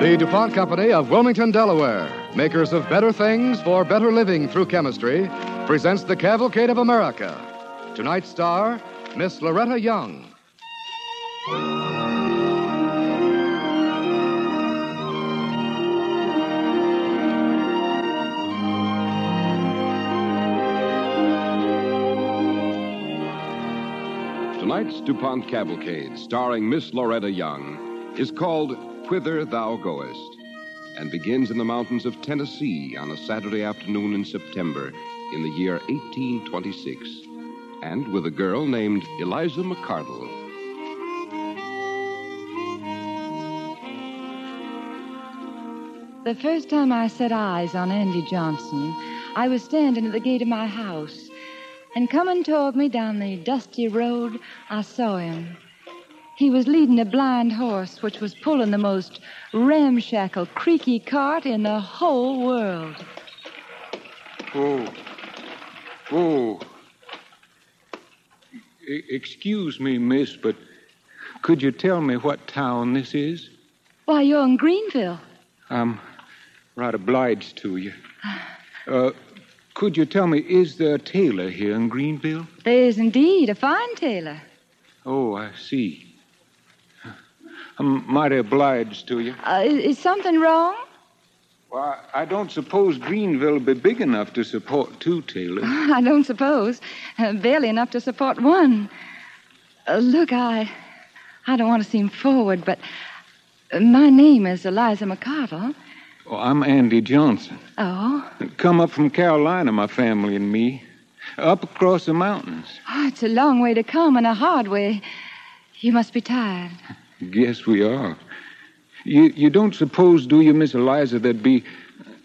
The DuPont Company of Wilmington, Delaware, makers of better things for better living through chemistry, presents the Cavalcade of America. Tonight's star, Miss Loretta Young. Tonight's DuPont Cavalcade, starring Miss Loretta Young, is called Whither Thou Goest and begins in the mountains of Tennessee on a Saturday afternoon in September in the year 1826, and with a girl named Eliza McCardle. The first time I set eyes on Andy Johnson, I was standing at the gate of my house, and coming toward me down the dusty road, I saw him. He was leading a blind horse which was pulling the most ramshackle, creaky cart in the whole world. Oh. Oh. E- excuse me, miss, but could you tell me what town this is? Why, you're in Greeneville. I'm right obliged to you. Uh, could you tell me, is there a tailor here in Greeneville? There is indeed a fine tailor. Oh, I see. I'm mighty obliged to you. Uh, is, is something wrong? Well, I don't suppose Greeneville will be big enough to support two tailors. I don't suppose. Uh, barely enough to support one. Uh, look, I, I don't want to seem forward, but uh, my name is Eliza McCardle. Oh, I'm Andy Johnson. Oh, Come up from Carolina, my family and me. Up across the mountains. oh, it's a long way to come and a hard way. You must be tired. Guess we are. You you don't suppose, do you, Miss Eliza, there'd be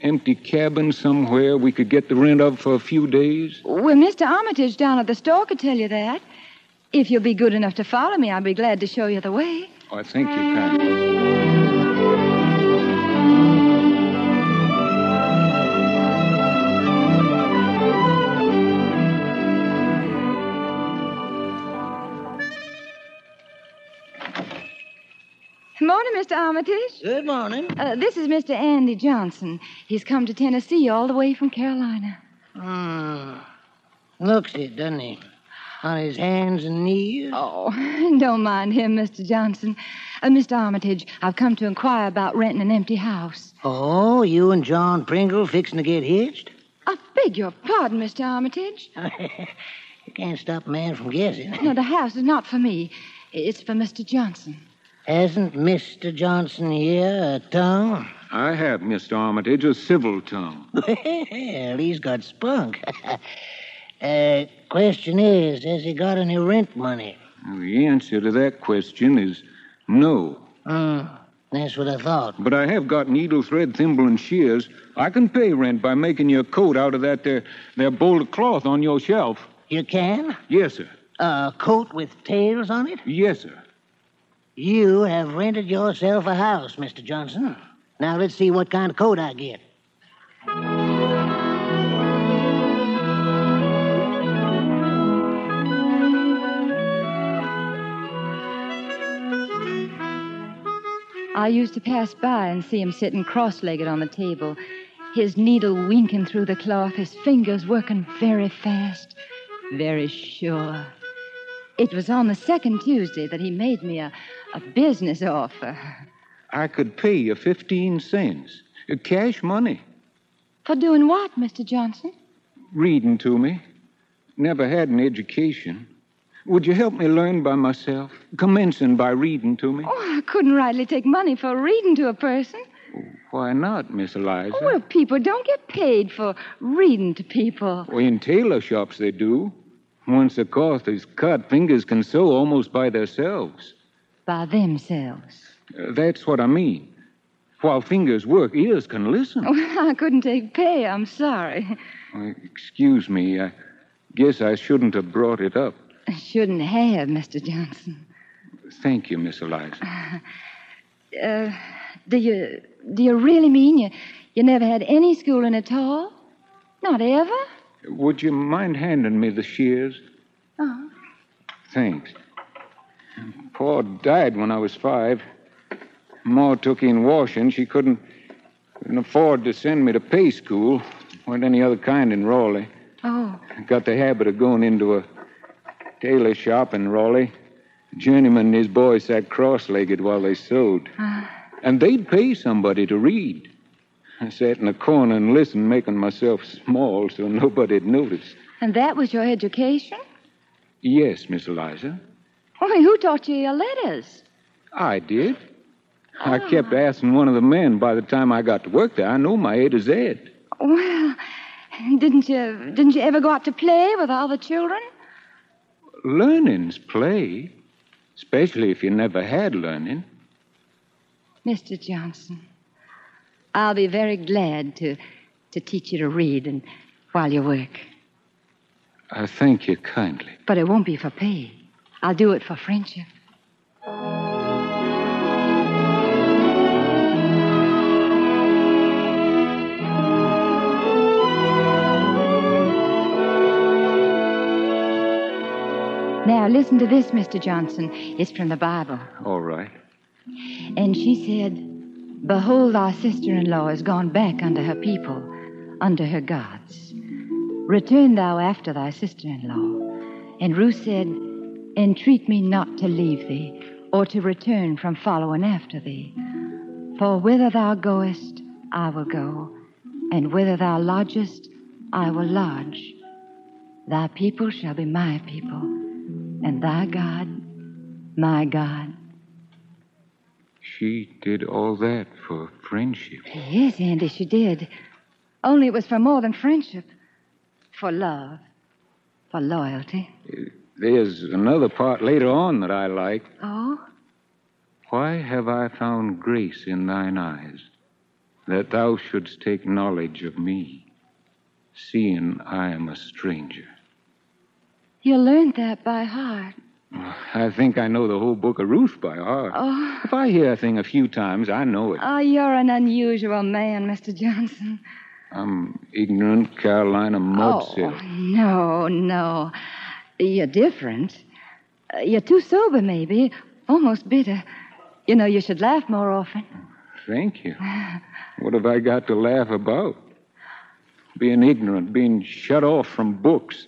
empty cabin somewhere we could get the rent of for a few days? Well, Mr. Armitage down at the store could tell you that. If you'll be good enough to follow me, I'll be glad to show you the way. Oh, I thank you kindly. Morning, Mr. Armitage. Good morning. Uh, this is Mr. Andy Johnson. He's come to Tennessee all the way from Carolina. Hmm. Looks it, doesn't he? On his hands and knees. Oh, don't mind him, Mr. Johnson. Uh, Mr. Armitage, I've come to inquire about renting an empty house. Oh, you and John Pringle fixing to get hitched? I beg your pardon, Mr. Armitage. you can't stop a man from guessing. No, the house is not for me. It's for Mr. Johnson. Hasn't Mr. Johnson here a tongue? I have, Mr. Armitage, a civil tongue. well, he's got spunk. uh, question is, has he got any rent money? The answer to that question is no. Hmm. That's what I thought. But I have got needle, thread, thimble, and shears. I can pay rent by making your coat out of that there, there bolt of cloth on your shelf. You can? Yes, sir. A coat with tails on it? Yes, sir. You have rented yourself a house, Mr. Johnson. Now let's see what kind of coat I get. I used to pass by and see him sitting cross legged on the table, his needle winking through the cloth, his fingers working very fast, very sure. It was on the second Tuesday that he made me a, a business offer. I could pay you 15 cents. Uh, Cash money. For doing what, Mr. Johnson? Reading to me. Never had an education. Would you help me learn by myself, commencing by reading to me? Oh, I couldn't rightly take money for reading to a person. Why not, Miss Eliza? Oh, well, people don't get paid for reading to people. Well, in tailor shops they do. Once the cloth is cut, fingers can sew almost by themselves. By themselves. Uh, that's what I mean. While fingers work, ears can listen. Oh, I couldn't take pay. I'm sorry. Uh, excuse me. I guess I shouldn't have brought it up. I shouldn't have, Mr. Johnson. Thank you, Miss Eliza. Uh, do you do you really mean you you never had any schooling at all? Not ever? Would you mind handing me the shears? Oh. Thanks. Pa died when I was five. Ma took in washing. She couldn't, couldn't afford to send me to pay school. Weren't any other kind in Raleigh. Oh. Got the habit of going into a tailor shop in Raleigh. Journeyman and his boy sat cross-legged while they sewed. Uh-huh. And they'd pay somebody to read. I sat in a corner and listened, making myself small so nobody'd notice. And that was your education? Yes, Miss Eliza. Why, who taught you your letters? I did. I ah. kept asking one of the men by the time I got to work there. I know my A to Z. Well, didn't you didn't you ever go out to play with all the children? Learning's play, especially if you never had learning. Mr. Johnson, I'll be very glad to to teach you to read and while you work. I thank you kindly. But it won't be for pay. I'll do it for friendship. Now, listen to this, Mr. Johnson. It's from the Bible. All right. And she said, Behold, thy sister in law is gone back unto her people, unto her gods. Return thou after thy sister in law. And Ruth said, Entreat me not to leave thee, or to return from following after thee. For whither thou goest, I will go, and whither thou lodgest, I will lodge. Thy people shall be my people, and thy God, my God. She did all that for friendship. Yes, Andy, she did. Only it was for more than friendship. For love. For loyalty. Uh, there's another part later on that I like. Oh? Why have I found grace in thine eyes, that thou shouldst take knowledge of me, seeing I am a stranger? You learned that by heart. I think I know the whole book of Ruth by heart. Oh. If I hear a thing a few times, I know it. Oh, you're an unusual man, Mr. Johnson. I'm ignorant Carolina mudsill. Oh, no, no. You're different. Uh, You're too sober, maybe. Almost bitter. You know, you should laugh more often. Thank you. What have I got to laugh about? Being ignorant, being shut off from books.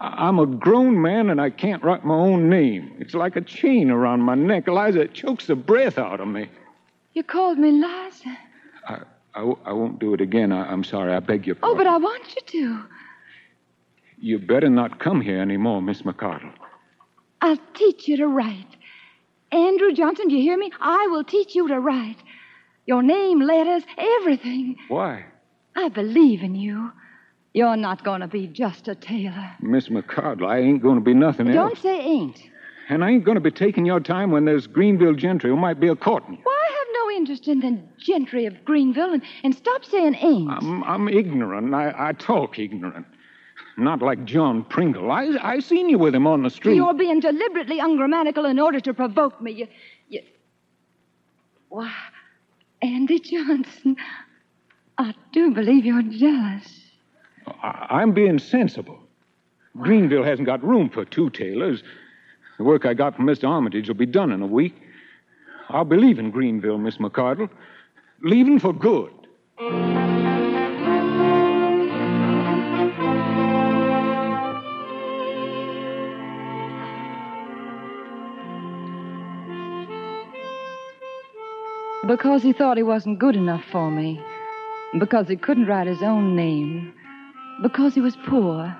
I- I'm a grown man and I can't write my own name. It's like a chain around my neck. Eliza, it chokes the breath out of me. You called me Liza. I won't do it again. I, I'm sorry. I beg your pardon. Oh, but I want you to. You better not come here anymore, Miss McCardle. I'll teach you to write. Andrew Johnson, do you hear me? I will teach you to write. Your name, letters, everything. Why? I believe in you. You're not going to be just a tailor. Miss McCardle, I ain't going to be nothing Don't else. say ain't. And I ain't going to be taking your time when there's Greeneville gentry who might be a courting you. Why I have no interest in the gentry of Greeneville and, and stop saying ain't. I'm, I'm ignorant. I, I talk ignorant. Not like John Pringle. I, I seen you with him on the street. You're being deliberately ungrammatical in order to provoke me. You, you... Why, Andy Johnson, I do believe you're jealous. I'm being sensible. Greeneville hasn't got room for two tailors. The work I got from Mr. Armitage will be done in a week. I'll be leaving Greeneville, Miss McCardle. Leaving for good. Because he thought he wasn't good enough for me. Because he couldn't write his own name. Because he was poor.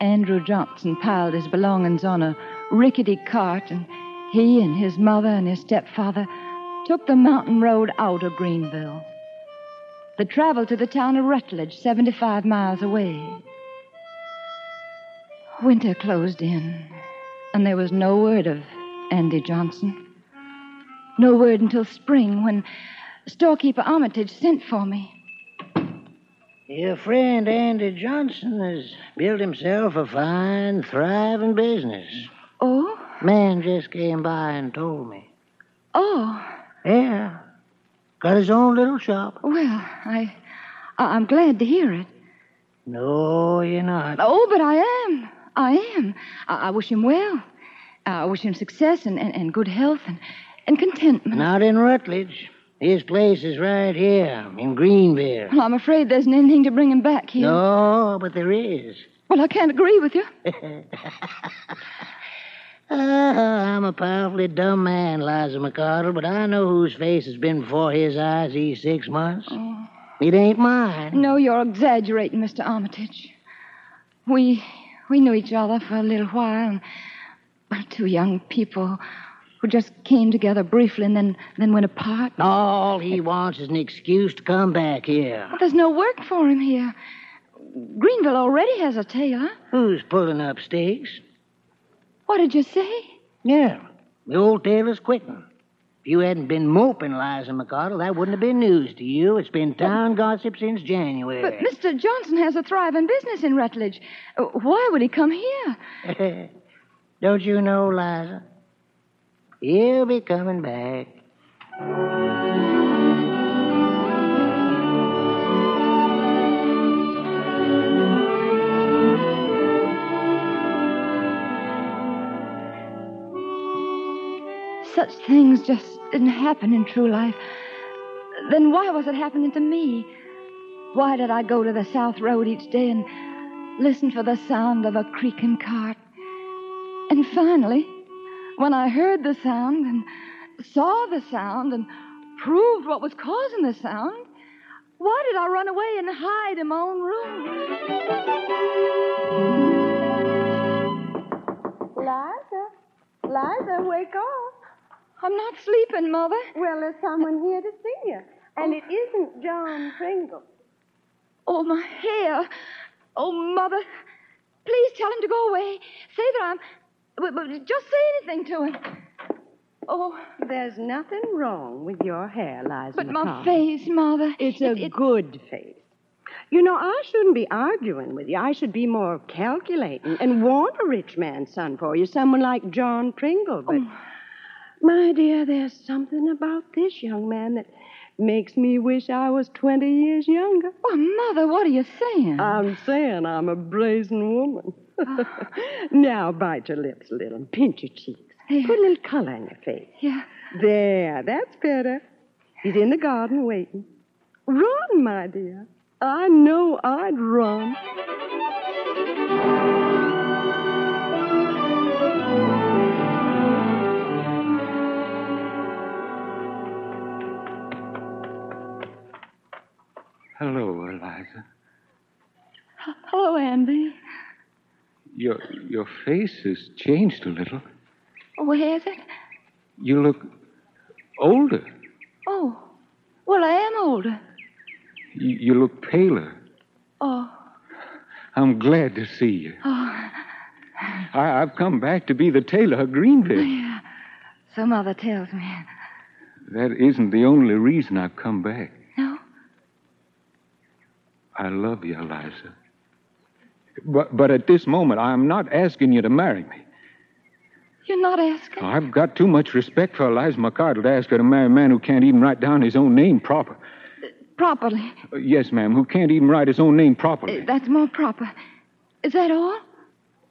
Andrew Johnson piled his belongings on a rickety cart, and he and his mother and his stepfather took the mountain road out of Greeneville. They traveled to the town of Rutledge, 75 miles away. Winter closed in, and there was no word of Andy Johnson. No word until spring when storekeeper Armitage sent for me. Your friend Andy Johnson has built himself a fine, thriving business. Oh? Man just came by and told me. Oh. Yeah. Got his own little shop. Well, I, I'm glad to hear it. No, you're not. Oh, but I am. I am. I, I wish him well. I wish him success and, and, and good health and, and contentment. Not in Rutledge. His place is right here in Greeneville. Well, I'm afraid there isn't anything to bring him back here. No, but there is. Well, I can't agree with you. Uh, I'm a powerfully dumb man, Liza McCardle, but I know whose face has been before his eyes these six months. Oh. It ain't mine. No, you're exaggerating, Mr. Armitage. We we knew each other for a little while, and we're two young people who just came together briefly and then then went apart. All he wants is an excuse to come back here. Well, there's no work for him here. Greeneville already has a tailor. Who's pulling up stakes? What did you say? Yeah, the old tailor's quitting. If you hadn't been moping, Liza McCardle, that wouldn't have been news to you. It's been town gossip since January. But Mr. Johnson has a thriving business in Rutledge. Uh, Why would he come here? Don't you know, Liza? He'll be coming back. Such things just didn't happen in true life. Then why was it happening to me? Why did I go to the South Road each day and listen for the sound of a creaking cart? And finally, when I heard the sound and saw the sound and proved what was causing the sound, why did I run away and hide in my own room? Liza, Liza, wake up. I'm not sleeping, Mother. Well, there's someone here to see you. And it isn't John Pringle. Oh, my hair. Oh, Mother. Please tell him to go away. Say that I'm. But- but Just say anything to him. Oh, There's nothing wrong with your hair, Liza. but my McCall. face, Mother. It's a It- good face. You know, I shouldn't be arguing with you. I should be more calculating and want a rich man's son for you, someone like John Pringle. But, oh. my dear, there's something about this young man that makes me wish I was 20 years younger. Oh, Mother, what are you saying? I'm saying I'm a brazen woman. now bite your lips a little and pinch your cheeks. Yeah. Put a little color in your face. yeah. There, that's better. He's in the garden waiting. Run, my dear. I know I'd run. Hello, Eliza. Hello, Andy. Your your face has changed a little. Oh, has it? You look older. Oh, well, I am older. You, you look paler. Oh, I'm glad to see you. oh, I, I've come back to be the tailor of Greeneville. Oh, yeah. So Mother tells me. That isn't the only reason I've come back. No? I love you, Eliza. But, but at this moment, I'm not asking you to marry me. You're not asking? I've got too much respect for Eliza McCardle to ask her to marry a man who can't even write down his own name proper. Properly. Uh, yes, ma'am, who can't even write his own name properly. Uh, That's more proper. Is that all?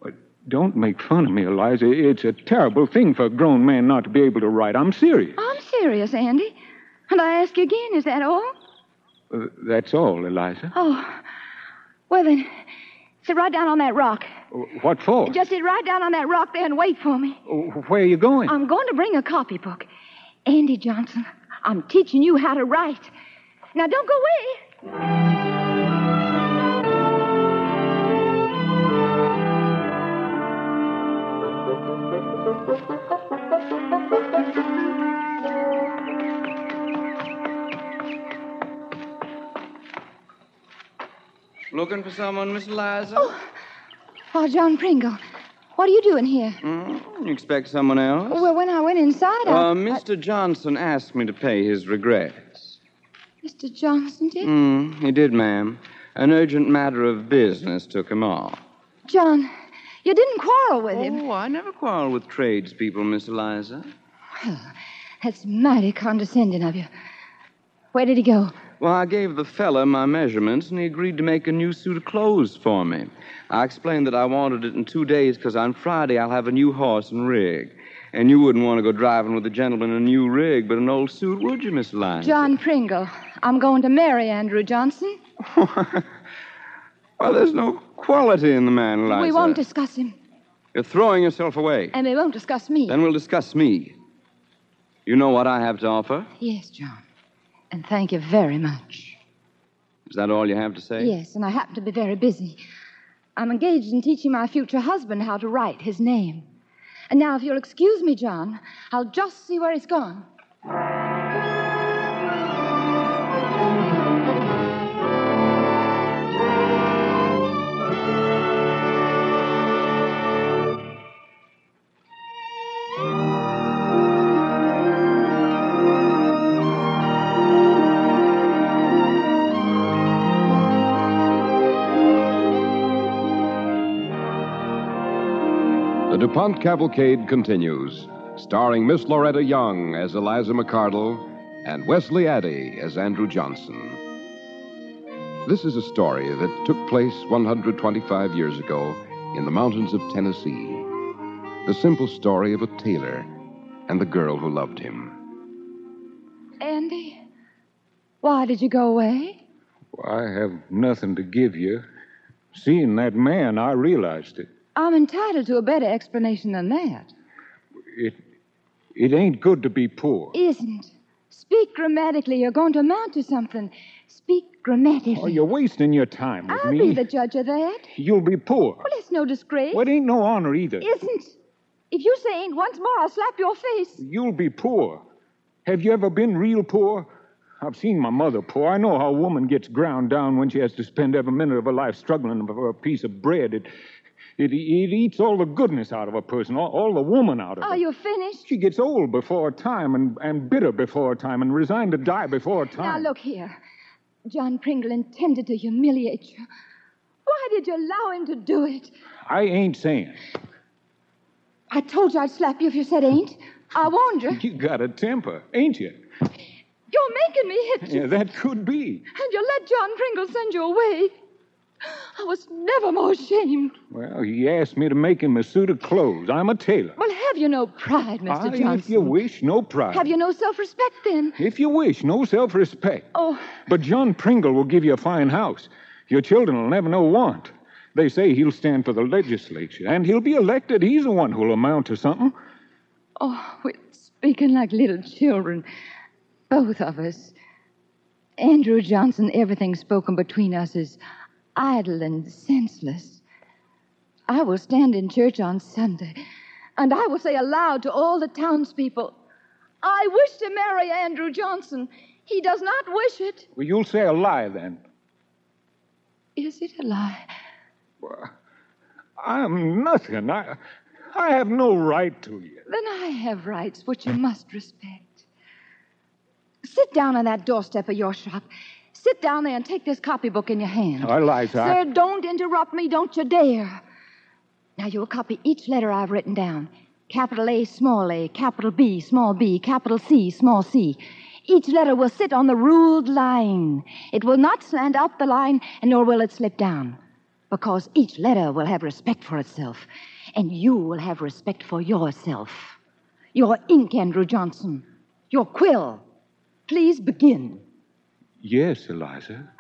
But don't make fun of me, Eliza. It's a terrible thing for a grown man not to be able to write. I'm serious. I'm serious, Andy. And I ask you again, is that all? Uh, that's all, Eliza. Oh. Well, then, Sit right down on that rock. What for? Just sit right down on that rock there and wait for me. Where are you going? I'm going to bring a copybook. Andy Johnson, I'm teaching you how to write. Now, don't go away. Looking for someone, Miss Eliza? Oh, John Pringle, what are you doing here? Hmm, you expect someone else? Well, when I went inside, I... Uh, Mr. Johnson asked me to pay his regrets. Mr. Johnson did? Hmm, he did, ma'am. An urgent matter of business took him off. John, you didn't quarrel with him. Oh, I never quarrel with tradespeople, Miss Eliza. Well, that's mighty condescending of you. Where did he go? Well, I gave the fella my measurements, and he agreed to make a new suit of clothes for me. I explained that I wanted it in two days because on Friday I'll have a new horse and rig. And you wouldn't want to go driving with a gentleman in a new rig, but an old suit, would you, Miss Eliza? John Pringle, I'm going to marry Andrew Johnson. well, there's no quality in the man, Eliza. We won't discuss him, You're throwing yourself away. and we won't discuss me. Then we'll discuss me. You know what I have to offer? Yes, John. And thank you very much. Is that all you have to say? Yes, and I happen to be very busy. I'm engaged in teaching my future husband how to write his name. And now, if you'll excuse me, John, I'll just see where he's gone. The Cavalcade continues, starring Miss Loretta Young as Eliza McCardle and Wesley Addy as Andrew Johnson. This is a story that took place 125 years ago in the mountains of Tennessee. The simple story of a tailor and the girl who loved him. Andy, why did you go away? I have nothing to give you. Seeing that man, I realized it. I'm entitled to a better explanation than that. It, it ain't good to be poor. Isn't. Speak grammatically. You're going to amount to something. Speak grammatically. Oh, you're wasting your time with I'll me. be the judge of that. You'll be poor. Well, it's no disgrace. What ain't no honor either. Isn't. If you say ain't once more, I'll slap your face. You'll be poor. Have you ever been real poor? I've seen my mother poor. I know how a woman gets ground down when she has to spend every minute of her life struggling for a piece of bread. It, it, it eats all the goodness out of a person, all, all the woman out of her. Are you finished? She gets old before time and, and bitter before time and resigned to die before time. Now, look here. John Pringle intended to humiliate you. Why did you allow him to do it? I ain't saying. I told you I'd slap you if you said ain't. I warned you. You got a temper, ain't you? You're making me hit you. Yeah, that could be. And you let John Pringle send you away. I was never more ashamed. Well, he asked me to make him a suit of clothes. I'm a tailor. Well, have you no pride, Mr. Ah, Johnson? If you wish, no pride. Have you no self respect then? If you wish, no self respect. Oh, But John Pringle will give you a fine house. Your children will never know want. They say he'll stand for the legislature, and he'll be elected. He's the one who'll amount to something. oh, we're speaking like little children. Both of us. Andrew Johnson, everything spoken between us is idle and senseless. I will stand in church on Sunday, and I will say aloud to all the townspeople, I wish to marry Andrew Johnson. He does not wish it. Well, you'll say a lie then. Is it a lie? I'm nothing. I, I have no right to you. Then I have rights which you must respect. Sit down on that doorstep of your shop. Sit down there and take this copybook in your hand. Eliza, I- Sir, don't interrupt me. Don't you dare. Now, you'll copy each letter I've written down capital A, small a, capital B, small b, capital C, small c. Each letter will sit on the ruled line. It will not slant up the line, and nor will it slip down. Because each letter will have respect for itself, and you will have respect for yourself. Your ink, Andrew Johnson. Your quill. Please begin. Yes, Eliza.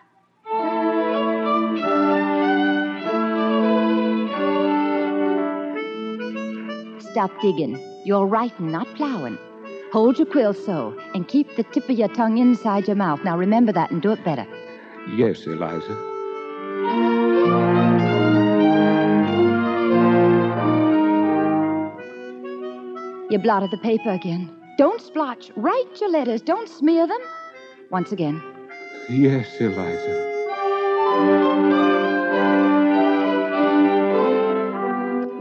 Stop digging. You're writing, not plowing. Hold your quill so, and keep the tip of your tongue inside your mouth. Now remember that and do it better. Yes, Eliza. You blotted the paper again. Don't splotch. Write your letters. Don't smear them. Once again. Yes, Eliza.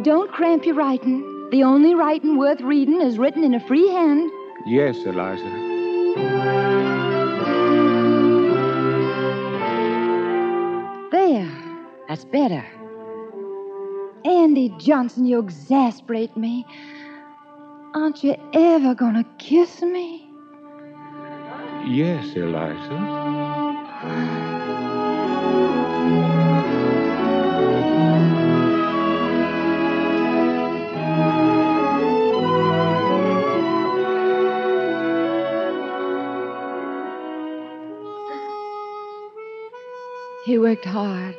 Don't cramp your writing. The only writing worth reading is written in a free hand. Yes, Eliza. There. That's better. Andy Johnson, you exasperate me. Aren't you ever gonna kiss me? Yes, Eliza. He worked hard.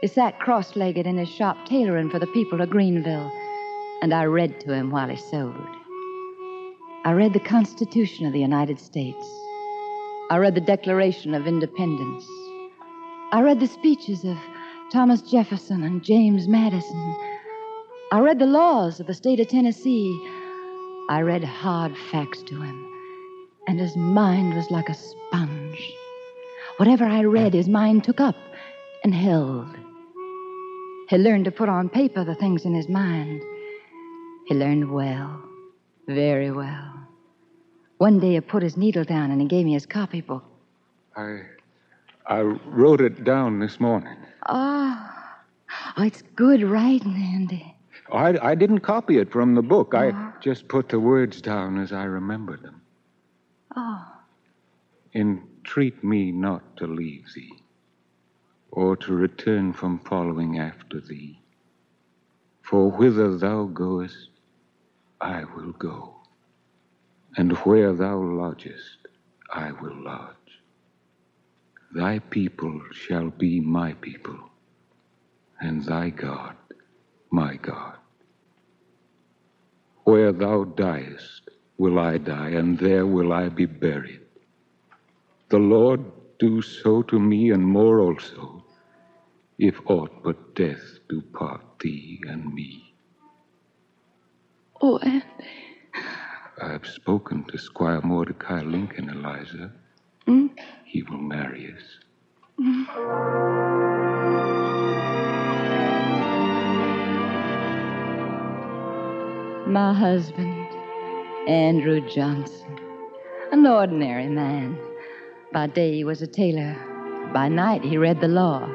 He sat cross legged in his shop tailoring for the people of Greeneville, and I read to him while he sewed. I read the Constitution of the United States. I read the Declaration of Independence. I read the speeches of Thomas Jefferson and James Madison. I read the laws of the state of Tennessee. I read hard facts to him, and his mind was like a sponge. Whatever I read, his mind took up and held. He learned to put on paper the things in his mind. He learned well, very well. One day he put his needle down and he gave me his copybook. I I wrote it down this morning. Oh, oh it's good writing, Andy. I, I didn't copy it from the book. I ah. just put the words down as I remembered them. Oh, Entreat me not to leave thee, or to return from following after thee. For whither thou goest, I will go, and where thou lodgest, I will lodge. Thy people shall be my people, and thy God my God. Where thou diest, will I die, and there will I be buried. The Lord do so to me, and more also, if aught but death do part thee and me. oh, Andy. I've spoken to Squire Mordecai Lincoln, Eliza. Mm. He will marry us. Mm. My husband, Andrew Johnson, an ordinary man. By day he was a tailor. By night he read the law.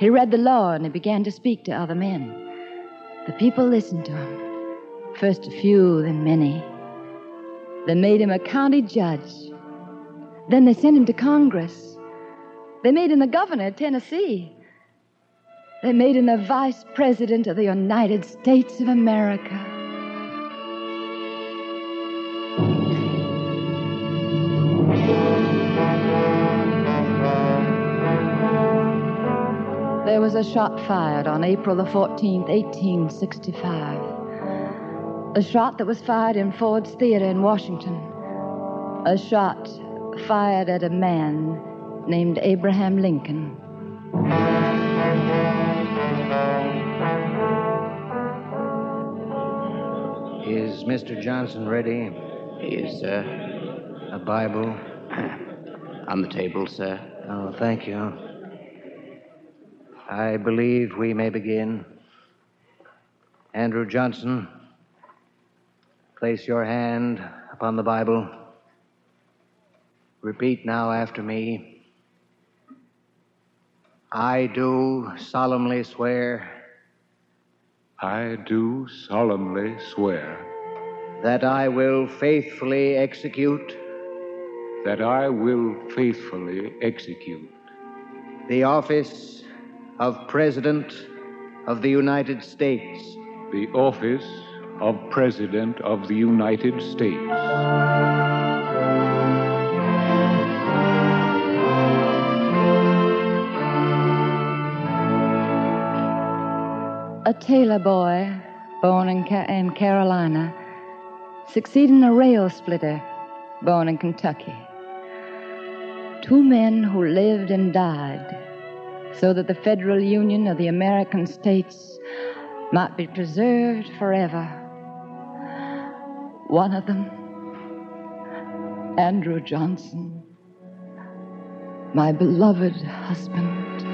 He read the law and he began to speak to other men. The people listened to him. First a few, then many. They made him a county judge. Then they sent him to Congress. They made him the governor of Tennessee. They made him the vice president of the United States of America. A shot fired on April the 14th, 1865. A shot that was fired in Ford's Theater in Washington. A shot fired at a man named Abraham Lincoln. Is Mr. Johnson ready? Yes, sir. A Bible? On the table, sir. Oh, thank you. I believe we may begin. Andrew Johnson, place your hand upon the Bible. Repeat now after me. I do solemnly swear I do solemnly swear that I will faithfully execute that I will faithfully execute the office of President of the United States. The office of President of the United States. A tailor boy born in, Ca- in Carolina succeeding a rail splitter born in Kentucky. Two men who lived and died so that the federal union of the American states might be preserved forever. One of them, Andrew Johnson, my beloved husband.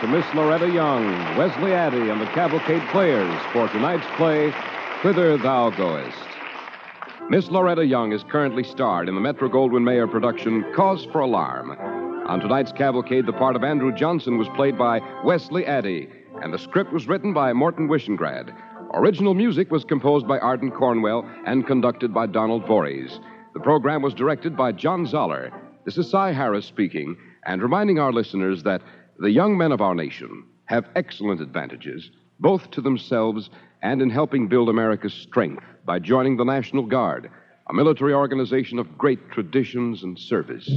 To Miss Loretta Young, Wesley Addy, and the Cavalcade Players for tonight's play, Whither Thou Goest. Miss Loretta Young is currently starred in the Metro Goldwyn Mayer production Cause for Alarm. On tonight's Cavalcade, the part of Andrew Johnson was played by Wesley Addy, and the script was written by Morton Wishengrad. Original music was composed by Ardon Cornwell and conducted by Donald Voorhees. The program was directed by John Zoller. This is Cy Harrice speaking, and reminding our listeners that the young men of our nation have excellent advantages, both to themselves and in helping build America's strength by joining the National Guard, a military organization of great traditions and service.